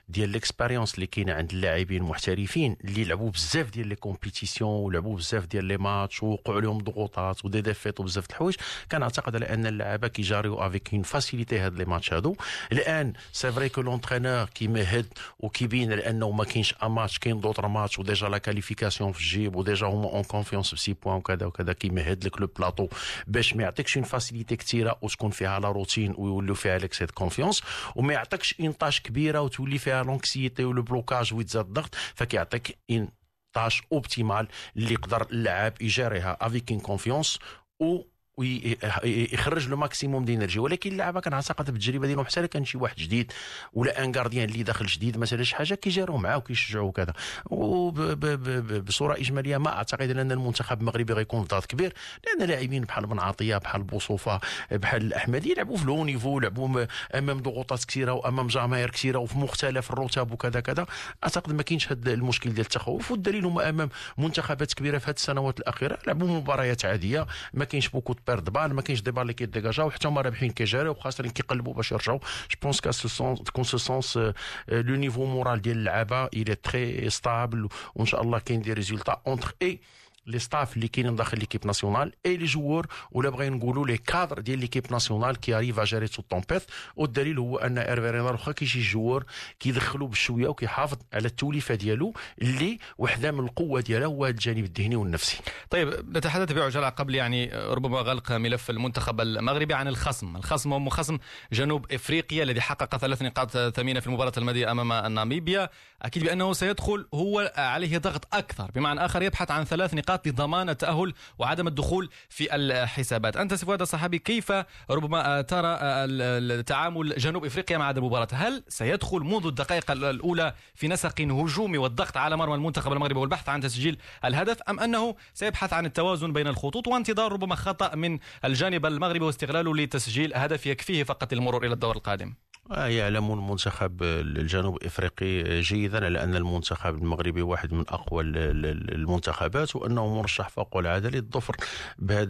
ديال l'expérience اللي كاينة عند اللاعبين المحترفين اللي لعبوا بزاف ديال les compétitions ولعبوا بزاف ديال les matchs ووقعوا لهم ضغوطات و des défaites وبزاف د الحوايج. كنعتقد على أن اللعابه كيجاريو avec une facilité هاد les matchs هادو. الآن c'est vrai que l'entraîneur كيمهد وكيبين لأنه ما كاينش un match كاين d'autres matchs و déjà la qualification في الجيب و déjà هما en confiance ب six points وكذا وكذا كيمهد لك le plateau باش ما يعطيكش une facilité كثيره وتكون فيها la routine ويولوا فيها لك cette confiance وما يعطيكش une tâche كبيرة وتولي فيها l'anxiété و le blocage ويتزاد الضغط فكيعطيك une tâche optimale اللي يقدر اللاعب يجاريها avec une confiance و ويخرج له maximum ديال l'énergie ولكن اللعابه كنعتقد بالتجربة ديالهم حتى كان شي واحد جديد ولا un gardien اللي داخل جديد مثلا شي حاجة كيجاروا معاه وكيشجعوا وكذا. وبصوره إجمالية ما أعتقد أن المنتخب المغربي غيكون في ضغط كبير لأن لاعبين بحال بن عطية بحال بوصوفه بحال الأحمدي يلعبوا في لو نيفو لعبوا أمام ضغوطات كثيرة وأمام جماهير كثيرة وفي مختلف الرتب وكذا كذا. أعتقد ما كاينش هذا المشكل ديال التخوف. والدليل هما أمام منتخبات كبيرة في هذه السنوات الأخيرة لعبوا مباريات عادية ما كاينش بوكو بيرد بال ما كاينش دي بال اللي كيديجاجاو حتى هما رابحين كيجاريو خاصه كيقلبوا باش يرجعوا. جو بونس كا سو تكون سو سونس لو نيفو مورال ديال اللعابة الي تري ستابل وإن شاء الله كاين دي ريزولتا اونتر اي les staffs اللي كاينين داخل l'équipe nationale et les joueurs ولا بغينا نقولوا les cadres ديال l'équipe nationale qui arrivent gérer ces tempêtes والدليل هو أن ايرفي رونار واخا كيجي joueur كيدخلوا بشوية وكيحافظ على التوليفة ديالو اللي وحدة من القوة ديالها هو الجانب الذهني والنفسي. طيب نتحدث بعجاله قبل يعني ربما غلق ملف المنتخب المغربي عن الخصم، الخصم هو خصم جنوب إفريقيا الذي حقق ثلاث نقاط ثمينة في المباراة الماضية أمام ناميبيا، أكيد بأنه سيدخل هو عليه ضغط أكثر، بمعنى آخر يبحث عن ثلاث نقاط نقاط لضمان التاهل وعدم الدخول في الحسابات. أنت سفواد الصحابي كيف ربما ترى التعامل جنوب إفريقيا مع هذه المباراة؟ هل سيدخل منذ الدقائق الأولى في نسق هجومي والضغط على مرمى المنتخب المغربي والبحث عن تسجيل الهدف أم أنه سيبحث عن التوازن بين الخطوط وانتظار ربما خطأ من الجانب المغربي واستغلاله لتسجيل هدف يكفيه فقط للمرور إلى الدور القادم؟ يعلم المنتخب الجنوب إفريقي جيدا على أن المنتخب المغربي واحد من أقوى المنتخبات وأنه مرشح فوق العادة للظفر بهذا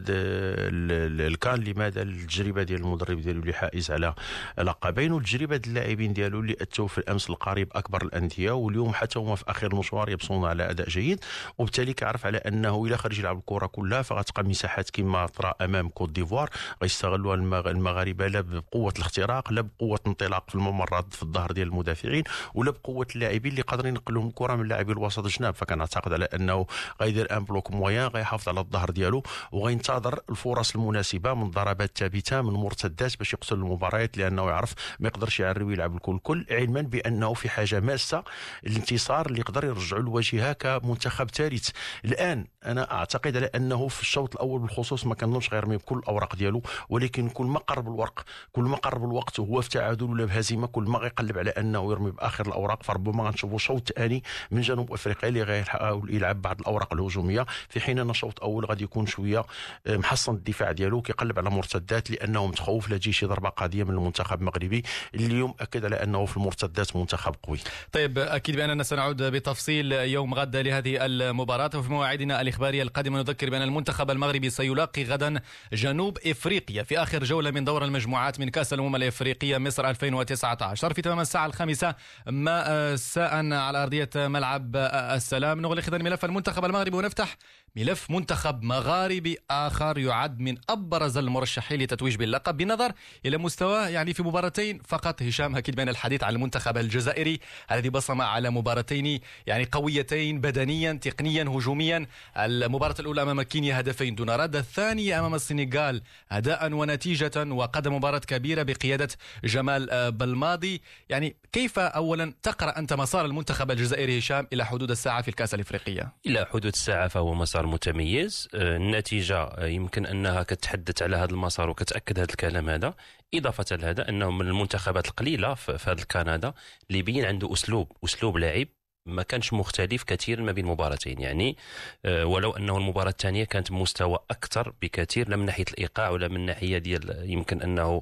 الكان. لماذا؟ التجربه ديال المدرب ديالو اللي حائز على لقبين والتجربة ديال اللاعبين ديالو اللي أتوا في الأمس القريب أكبر الأندية واليوم حتى هما في آخر المشوار يبصون على أداء جيد. وبالتالي كيعرف على أنه الا خرج يلعب الكرة كلها فغتبقى مساحات كما طرا أمام كوت ديفوار. غيستغلوها المغاربة لا بقوة الاختراق لا بقوة الانطلاق في الممرات في الظهر ديال المدافعين ولا بقوة اللاعبين اللي قادرين ينقلوا الكره من لاعبي الوسط الجناب فكنعتقد على أنه غيدير ان بلوك مويان غيحافظ على الظهر ديالو وغينتظر الفرص المناسبة من ضربات ثابتة من مرتدات باش يقتل المباريات لأنه يعرف ما يقدرش يعري ويلعب الكل كل علما بأنه في حاجة ماسة الانتصار اللي يقدر يرجعوا الواجهه كمنتخب ثالث. الآن أنا أعتقد على أنه في الشوط الأول بالخصوص ما كنظنش غيرمي بكل الأوراق ديالو ولكن كل ما قرب الورق كل ما قرب الوقت وهو في تعادل ولا بهزيمة كل ما غيقلب على أنه يرمي بآخر الأوراق فربما غنشوفوا شوط ثاني من جنوب أفريقيا اللي غيحاول يلعب بعض الأوراق الهجومية. في حين أن الشوط الأول غادي يكون شوية آه، محصن الدفاع ديالو كيقلب على مرتدات لأنه متخوف. لا تجي شي ضربة قاضيه من المنتخب المغربي. اليوم أكد على أنه في المرتدات منتخب قوي. طيب أكيد بأننا سنعود بتفصيل يوم غد لهذه المباراة. وفي مواعيدنا الاخباريه القادمه نذكر بأن المنتخب المغربي سيلاقي غدا جنوب إفريقيا في آخر جولة من دور المجموعات من كأس الأمم الإفريقية مصر 2019 في تمام الساعة الخامسة مساء على أرضية ملعب السلام. نغلق اذا ملف المنتخب المغربي ونفتح ملف منتخب مغاربي آخر يعد من أبرز المرشحين لتتويج باللقب. بالنظر إلى مستواه يعني في مباراتين فقط هشام أكيد بين الحديث عن المنتخب الجزائري الذي بصم على مباراتين يعني قويتين بدنيا تقنيا هجوميا. المباراة الأولى أمام كينيا هدفين دون رد الثانية أمام السنغال أداء ونتيجة وقدم مباراة كبيرة بقيادة جمال بالماضي يعني كيف أولا تقرأ أنت مسار المنتخب الجزائري هشام إلى حدود الساعة في الكأس الإفريقية؟ إلى حدود الساعة فهو مسار مسار متميز. آه، النتيجة آه، يمكن أنها كتحدث على هذا المسار وكتأكد هذا الكلام هذا. إضافة لهذا أنه من المنتخبات القليلة في هذا كندا اللي بين عنده أسلوب أسلوب لاعب ما كانش مختلف كثير ما بين مباراتين. يعني آه، ولو أنه المباراة الثانية كانت مستوى أكثر بكثير لا من ناحية الإيقاع ولا من ناحية ديال يمكن أنه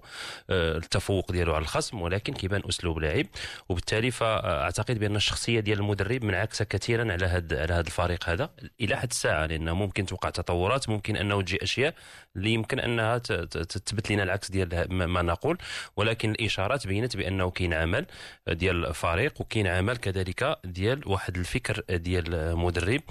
آه، التفوق ديالو على الخصم ولكن كيبان أسلوب لاعب وبالتالي فأعتقد بأن الشخصية ديال المدرب منعكسه كثيرا على هذا على هذا الفريق هذا. إلى حد الساعة لأنه ممكن توقع تطورات ممكن أنه تجي أشياء اللي يمكن أنها تثبت لنا العكس ديال ما نقول. ولكن الإشارات بينت بأنه كاين عمل ديال الفريق وكاين عمل كذلك ديال ديال واحد الفكر ديال مدرب.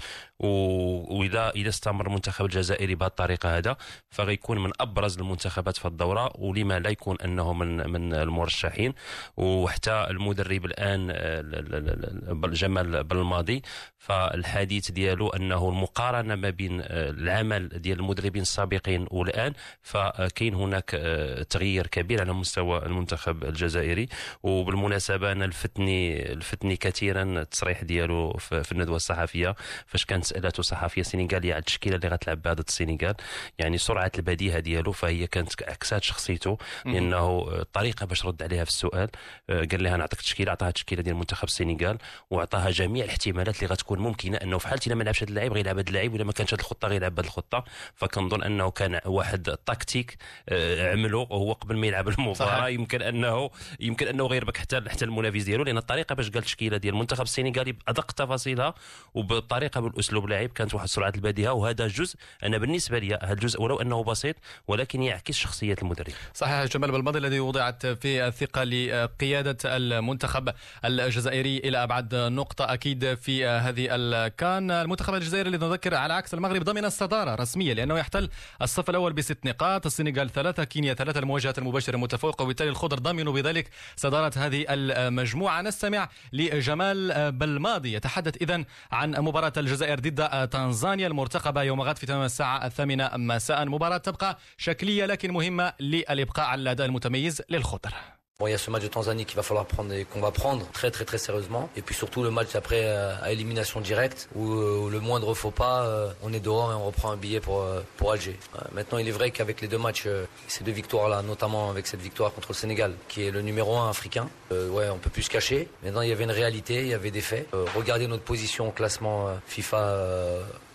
واذا إذا استمر المنتخب الجزائري بهذه الطريقة هذا فغيكون من أبرز المنتخبات في الدورة ولما لا يكون أنه من من المرشحين. وحتى المدرب الآن جمال بالماضي فالحديث ديالو أنه المقارنة ما بين العمل ديال المدربين السابقين والآن فكاين هناك تغيير كبير على مستوى المنتخب الجزائري. وبالمناسبة أنا لفتني لفتني كثيرا التصريح ديالو في الندوة الصحفية فاش كانت سالته صحفية سينيغاليه على التشكيلة اللي غتلعب بهذا السينيغال يعني سرعة البديهة ديالو فهي كانت عكسات شخصيته لأنه الطريقة باش رد عليها في السؤال آه، قال لها نعطيك التشكيله عطاها التشكيله ديال منتخب السينيغال واعطاها جميع الاحتمالات اللي غتكون ممكنة أنه في حالتي لما لعبش هذا اللاعب غيلعب هذا اللاعب ولا ما كانش هذه الخطة غيلعب هذه الخطة. فكنظن أنه كان واحد التكتيك آه، عمله هو قبل ما يلعب المباراة يمكن أنه يمكن أنه غيربك حتى حتى المنافس ديالو لأن الطريقة باش قال التشكيله ديال المنتخب السينيغالي بادق تفاصيلها وبطريقة بالأسلوب لعب كانت واحد سرعة البديهه وهذا جزء أنا بالنسبة لي هذا الجزء ولو أنه بسيط ولكن يعكس شخصية المدرب. صحيح جمال بالماضي الذي وضعت في الثقة لقيادة المنتخب الجزائري إلى أبعد نقطة أكيد في هذه الكان. المنتخب الجزائري الذي نذكر على عكس المغرب ضمن الصدارة رسميا لأنه يحتل الصف الأول بست نقاط السنغال ثلاثة كينيا ثلاثة المواجهات المباشرة متفوقة وبالتالي الخضر ضمنوا بذلك صدارة هذه المجموعة. نستمع لجمال بالماضي يتحدث اذا عن مباراة الجزائر ضد تنزانيا المرتقبة يوم غد في تمام الساعة الثامنة مساء. مباراة تبقى شكلية لكن مهمة للإبقاء على الأداء المتميز للخضر Bon, il y a ce match de Tanzanie qu'il va falloir prendre et qu'on va prendre très très très sérieusement. Et puis surtout le match après euh, à élimination directe où, euh, le moindre faux pas, euh, on est dehors et on reprend un billet pour, pour Alger. maintenant, il est vrai qu'avec les deux matchs, ces deux victoires-là, notamment avec cette victoire contre le Sénégal, qui est le numéro un africain, ouais, on peut plus se cacher. Maintenant, il y avait une réalité, il y avait des faits. regardez notre position au classement FIFA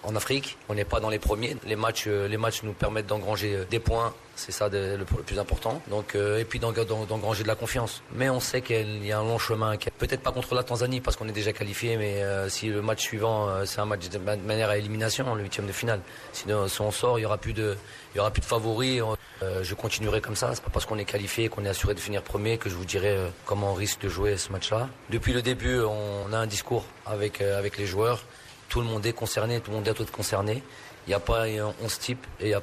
en Afrique. On n'est pas dans les premiers. Les matchs, matchs nous permettent d'engranger des points c'est ça le, plus important. Euh, et puis d'engranger de la confiance. Mais on sait qu'il y a un long chemin. Peut-être pas contre la Tanzanie parce qu'on est déjà qualifié, mais euh, si le match suivant, euh, c'est un match de manière à élimination, le huitième de finale. Sinon, si on sort, il y aura plus de, favoris. je continuerai comme ça. C'est pas parce qu'on est qualifié, qu'on est assuré de finir premier, que je vous dirai comment on risque de jouer ce match-là. Depuis le début, on a un discours avec les joueurs. Tout le monde est concerné, tout le monde à tout concerné. N'y a pas 11 types et,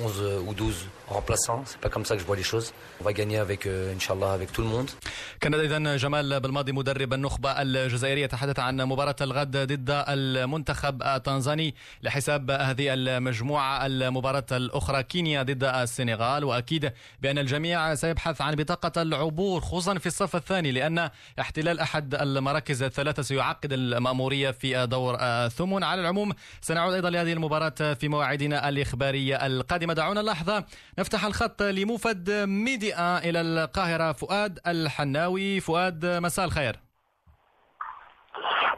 11 ou 12 remplaçants. C'est pas comme ça que je vois les choses. On va gagner avec, euh, Inch'Allah, avec tout le monde. كان اذا جمال بالماضي مدرب النخبة الجزائرية تحدث عن مباراة الغد ضد المنتخب التنزاني لحساب هذه المجموعة المباراة الأخرى كينيا ضد السنغال وأكيد بأن الجميع سيبحث عن بطاقة العبور خصوصا في الصف الثاني لأن احتلال أحد المراكز الثلاثة سيعقد المأمورية في دور ثمن على العموم سنعود أيضا لهذه المباراة في مواعيدنا الإخبارية القادمة. دعونا لحظه نفتح الخط لموفد ميديا إلى القاهرة فؤاد الحناوي. فؤاد مساء الخير.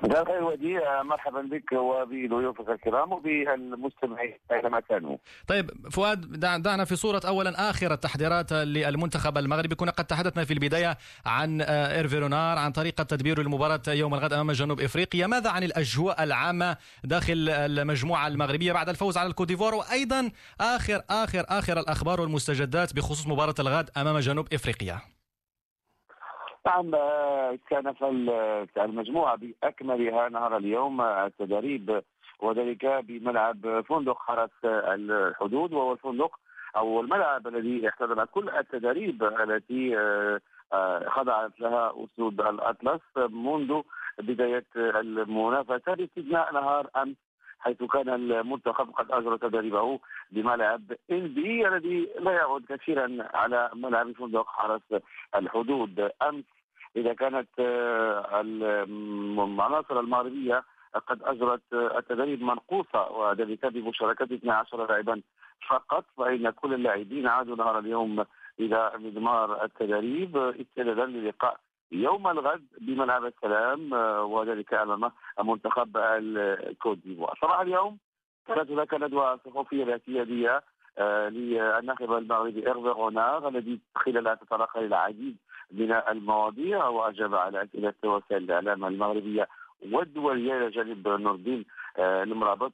مساء الخير ودي مرحبا بك وبضيوفك الكرام وبالمستمعين أينما كانوا. طيب فؤاد دعنا في صورة اولا آخر التحضيرات للمنتخب المغربي كنا قد تحدثنا في البداية عن إيرفي رونار عن طريقة تدبير المباراة يوم الغد أمام جنوب إفريقيا، ماذا عن الأجواء العامة داخل المجموعة المغربية بعد الفوز على الكوديفوار وأيضا آخر آخر آخر الأخبار والمستجدات بخصوص مباراة الغد أمام جنوب إفريقيا؟ نعم آه، كان في المجموعة بأكملها نهار اليوم آه، التدريب وذلك بملعب فندق حرس الحدود وهو الفندق أو الملعب الذي احتضن كل التدريب التي آه، خضعت لها أسود الأطلس منذ بداية المنافسة باستثناء نهار أمس حيث كان المنتخب قد أجرى تدريبه بملعب ان بي الذي لا يعود كثيرا على ملعب فندق حرس الحدود. أمس إذا كانت آه، العناصر المغربية قد أجرت التدريب منقوصة وذلك بمشاركة 12 لاعبا فقط فإن كل اللاعبين عادوا نهار اليوم إلى مضمار التدريب استعدادا للقاء يوم الغد بملعب السلام آه، وذلك أمام منتخب الكوت ديفوار. صباح اليوم. كانت هناك ندوة صحفية اعتياديه آه، للناخب المغربي ايرفي رونار الذي خلالها تطرق إلى العديد من المواضيع وأجاب على أسئلة وسائل الإعلام المغربية والدوليه إلى جانب نور الدين آه، المرابط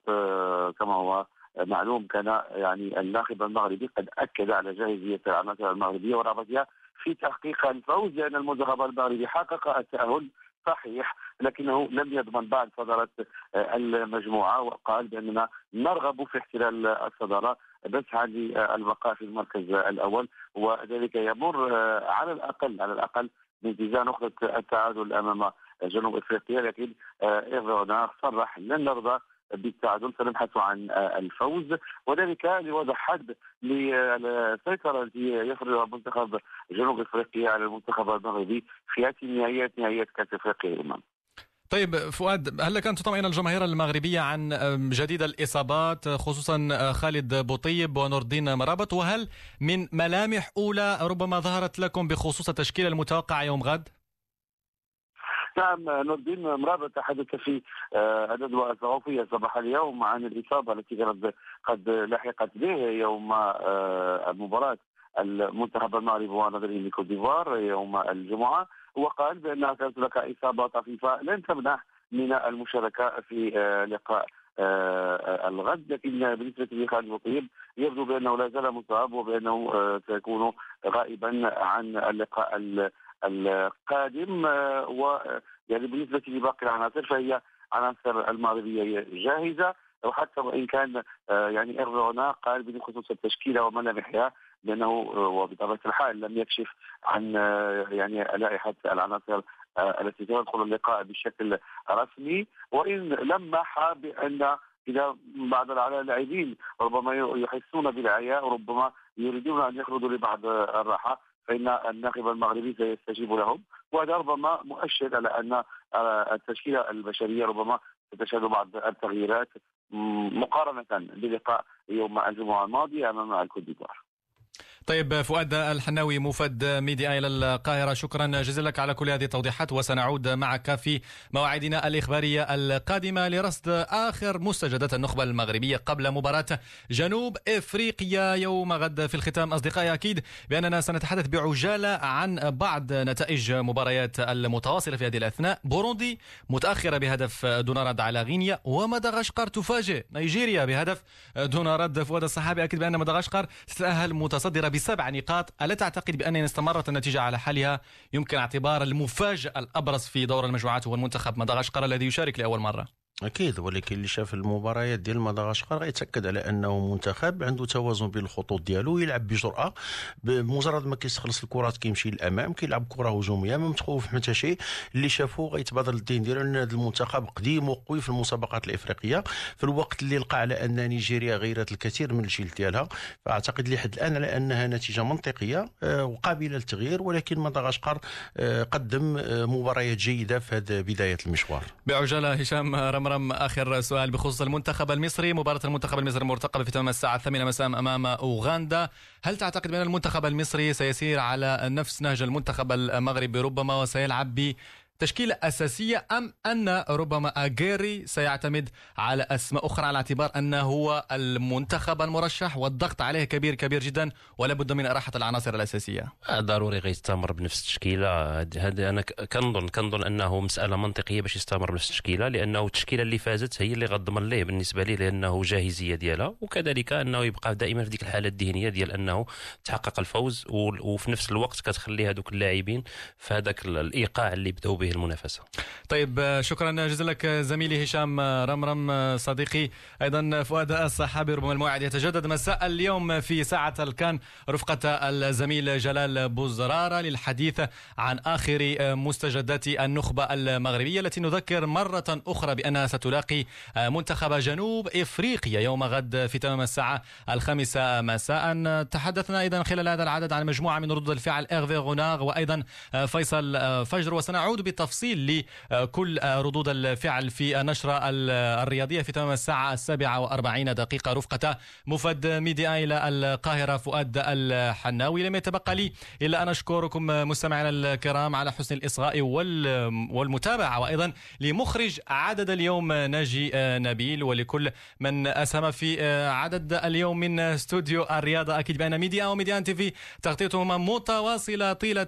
كما هو معلوم كان يعني الناخب المغربي قد أكد على جاهزية العناصر المغربية ورغبتها في تحقيق الفوز لأن المنتخب المغربي حقق التأهل صحيح. لكنه لم يضمن بعد صدارة المجموعة وقال بأننا نرغب في احتلال الصدارة. نسعى للبقاء في المركز الأول وذلك يمر على الأقل على الأقل بانتزاع نقطة التعادل أمام جنوب أفريقيا. لكن إيرفي صرح لن نرضى بالتعادل سنبحث عن الفوز. وذلك لوضع حد للسيطرة التي يفرضها منتخب جنوب إفريقيا على المنتخب المغربي في نهائيات نهائيات كأس إفريقيا الامام. طيب فؤاد هل لك ان تطمئن الجماهير المغربية عن جديد الإصابات خصوصا خالد بوطيب ونور الدين مرابط وهل من ملامح أولى ربما ظهرت لكم بخصوص التشكيله المتوقع يوم غد؟ نعم نور الدين مرابط تحدث في آه، الصحفيه صباح اليوم عن الإصابة التي كانت قد لحقت به يوم المباراة المنتخب المغربي ونظري لكوت ديفوار يوم الجمعة وقال بأنها كانت لك إصابة طفيفة لن تمنح من المشاركة في آه، لقاء الغد. لكن بالنسبة لخالد بوطيب يبدو بأنه لا زال مصاب وبأنه سيكون غائبا عن اللقاء القادم. آه، و يعني بالنسبة لباقي العناصر فهي عناصر المغربية جاهزة. وحتى وإن كان آه، يعني ايرفونا قال بخصوص التشكيلة وملامحها لأنه آه، وبطبيعة الحال لم يكشف عن يعني لائحة العناصر التي تدخل اللقاء بشكل رسمي وإن لمح بأن إذا بعض اللاعبين ربما يحسون بالعياء وربما يريدون أن يخرجوا لبعض الراحة فإن الناخب المغربي سيستجيب لهم. وهذا ربما مؤشر على أن التشكيلة البشرية ربما ستشهد بعض التغييرات مقارنة بلقاء يوم الجمعة الماضيه أمام الكوت ديفوار. طيب فؤاد الحناوي موفد ميديا إلى القاهرة شكرا جزيلا لك على كل هذه التوضيحات وسنعود معك في مواعيدنا الإخبارية القادمة لرصد آخر مستجدات النخبة المغربية قبل مباراة جنوب إفريقيا يوم غد في الختام. أصدقائي أكيد بأننا سنتحدث بعجالة عن بعض نتائج مباريات المتواصلة في هذه الأثناء. بوروندي متأخرة بهدف دون رد على غينيا ومدغشقر تفاجئ نيجيريا بهدف دون رد. فؤاد الصحابي أكيد بأن مدغشقر تتأهل متصدرة بسبع نقاط ألا تعتقد بأن إن استمرت النتيجة على حالها؟ يمكن اعتبار المفاجأة الأبرز في دور المجموعات هو المنتخب مدغشقر الذي يشارك لأول مرة. أكيد ولكن اللي شاف المباريات ديال مدغشقر غيتاكد على أنه منتخب عنده توازن بين الخطوط ديالو يلعب بجرأه بمجرد ما كيستخلص الكرات كيمشي للأمام كيلعب كرة هجومية ما متخوف حتى شيء. اللي شافوه غيتبادر للذهن ديالو أن هذا المنتخب قديم وقوي في المسابقات الإفريقية. في الوقت اللي لقى على أن نيجيريا غيرت الكثير من الجيل ديالها فأعتقد لحد الآن على أنها نتيجة منطقية آه، وقابلة للتغيير ولكن مدغشقر آه، قدم آه، مباريات جيدة في هذه بداية المشوار. بعجالة هشام رمر مرم آخر سؤال بخصوص المنتخب المصري. مباراة المنتخب المصري المرتقبه في تمام الساعة الثامنة مساء أمام أوغندا. هل تعتقد بأن المنتخب المصري سيسير على نفس نهج المنتخب المغربي؟ ربما وسيلعب ب تشكيلة أساسية أم أن ربما أجيري سيعتمد على أسماء أخرى على اعتبار أنه هو المنتخب المرشح والضغط عليه كبير كبير جدا ولا بد من إراحة العناصر الأساسية. آه، ضروري غيستمر بنفس التشكيلة. هذا أنا كنظن كنظن أنه مسألة منطقية باش يستمر بنفس التشكيلة لأنه التشكيلة اللي فازت هي اللي غتضمن ليه بالنسبة لي لأنه جاهزية ديالها وكذلك أنه يبقى دائما في ديك الحالة الذهنية ديال أنه تحقق الفوز وفي نفس الوقت كتخلي هذوك اللاعبين في هذاك الإيقاع اللي بدأوا به المنافسة. طيب شكرا جزيلا لك زميلي هشام رمرم صديقي. أيضا فؤاد الصحابي ربما الموعد يتجدد مساء اليوم في ساعة الكان رفقة الزميل جلال بوزرارة للحديث عن آخر مستجدات النخبة المغربية التي نذكر مرة أخرى بأنها ستلاقي منتخب جنوب إفريقيا يوم غد في تمام الساعة الخامسة مساء. تحدثنا أيضا خلال هذا العدد عن مجموعة من ردود الفعل إيرفي غوناغ وأيضا فيصل فجر. وسنعود بالتفصيل لكل ردود الفعل في النشرة الرياضية في تمام الساعة السابعة وأربعين دقيقة. رفقة مفد ميديا إلى القاهرة فؤاد الحناوي. لم يتبقى لي إلا أن أشكركم مستمعينا الكرام على حسن الإصغاء والمتابعة. وأيضا لمخرج عدد اليوم ناجي نبيل ولكل من أسهم في عدد اليوم من استوديو الرياضة أكيد بأن ميديا وميديا تي في تغطيتهما متواصلة طيلة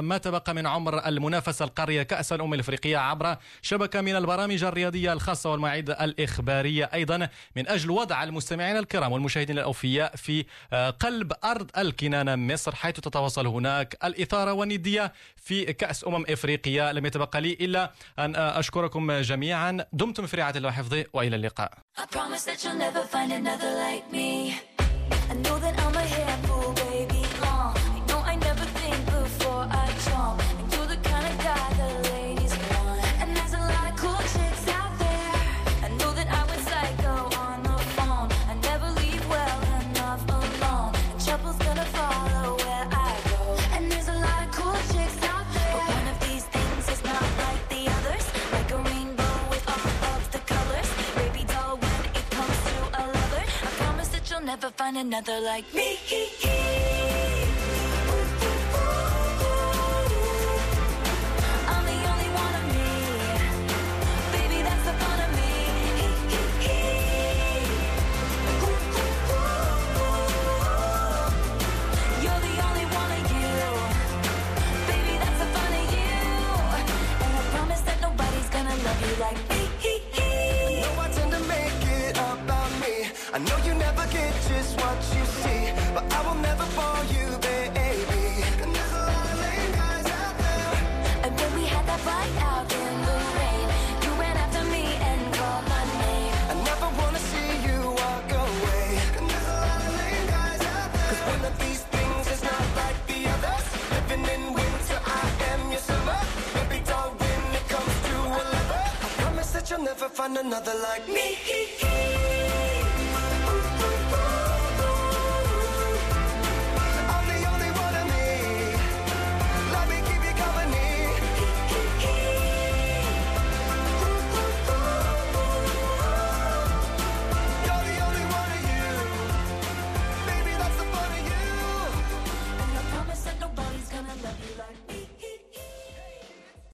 ما تبقى من عمر المنافسة القارية كأس الأمم الإفريقية عبر شبكة من البرامج الرياضية الخاصة والمواعيد الإخبارية أيضا. من أجل وضع المستمعين الكرام والمشاهدين الأوفياء في آه، قلب أرض الكنانة مصر حيث تتواصل هناك الإثارة والندية في كأس أمم إفريقيا لم يتبقى لي إلا أن آه، أشكركم جميعا. دمتم في رعاية الله وحفظه وإلى اللقاء. I know that I'm a handful, never find another like me. Never find another like me.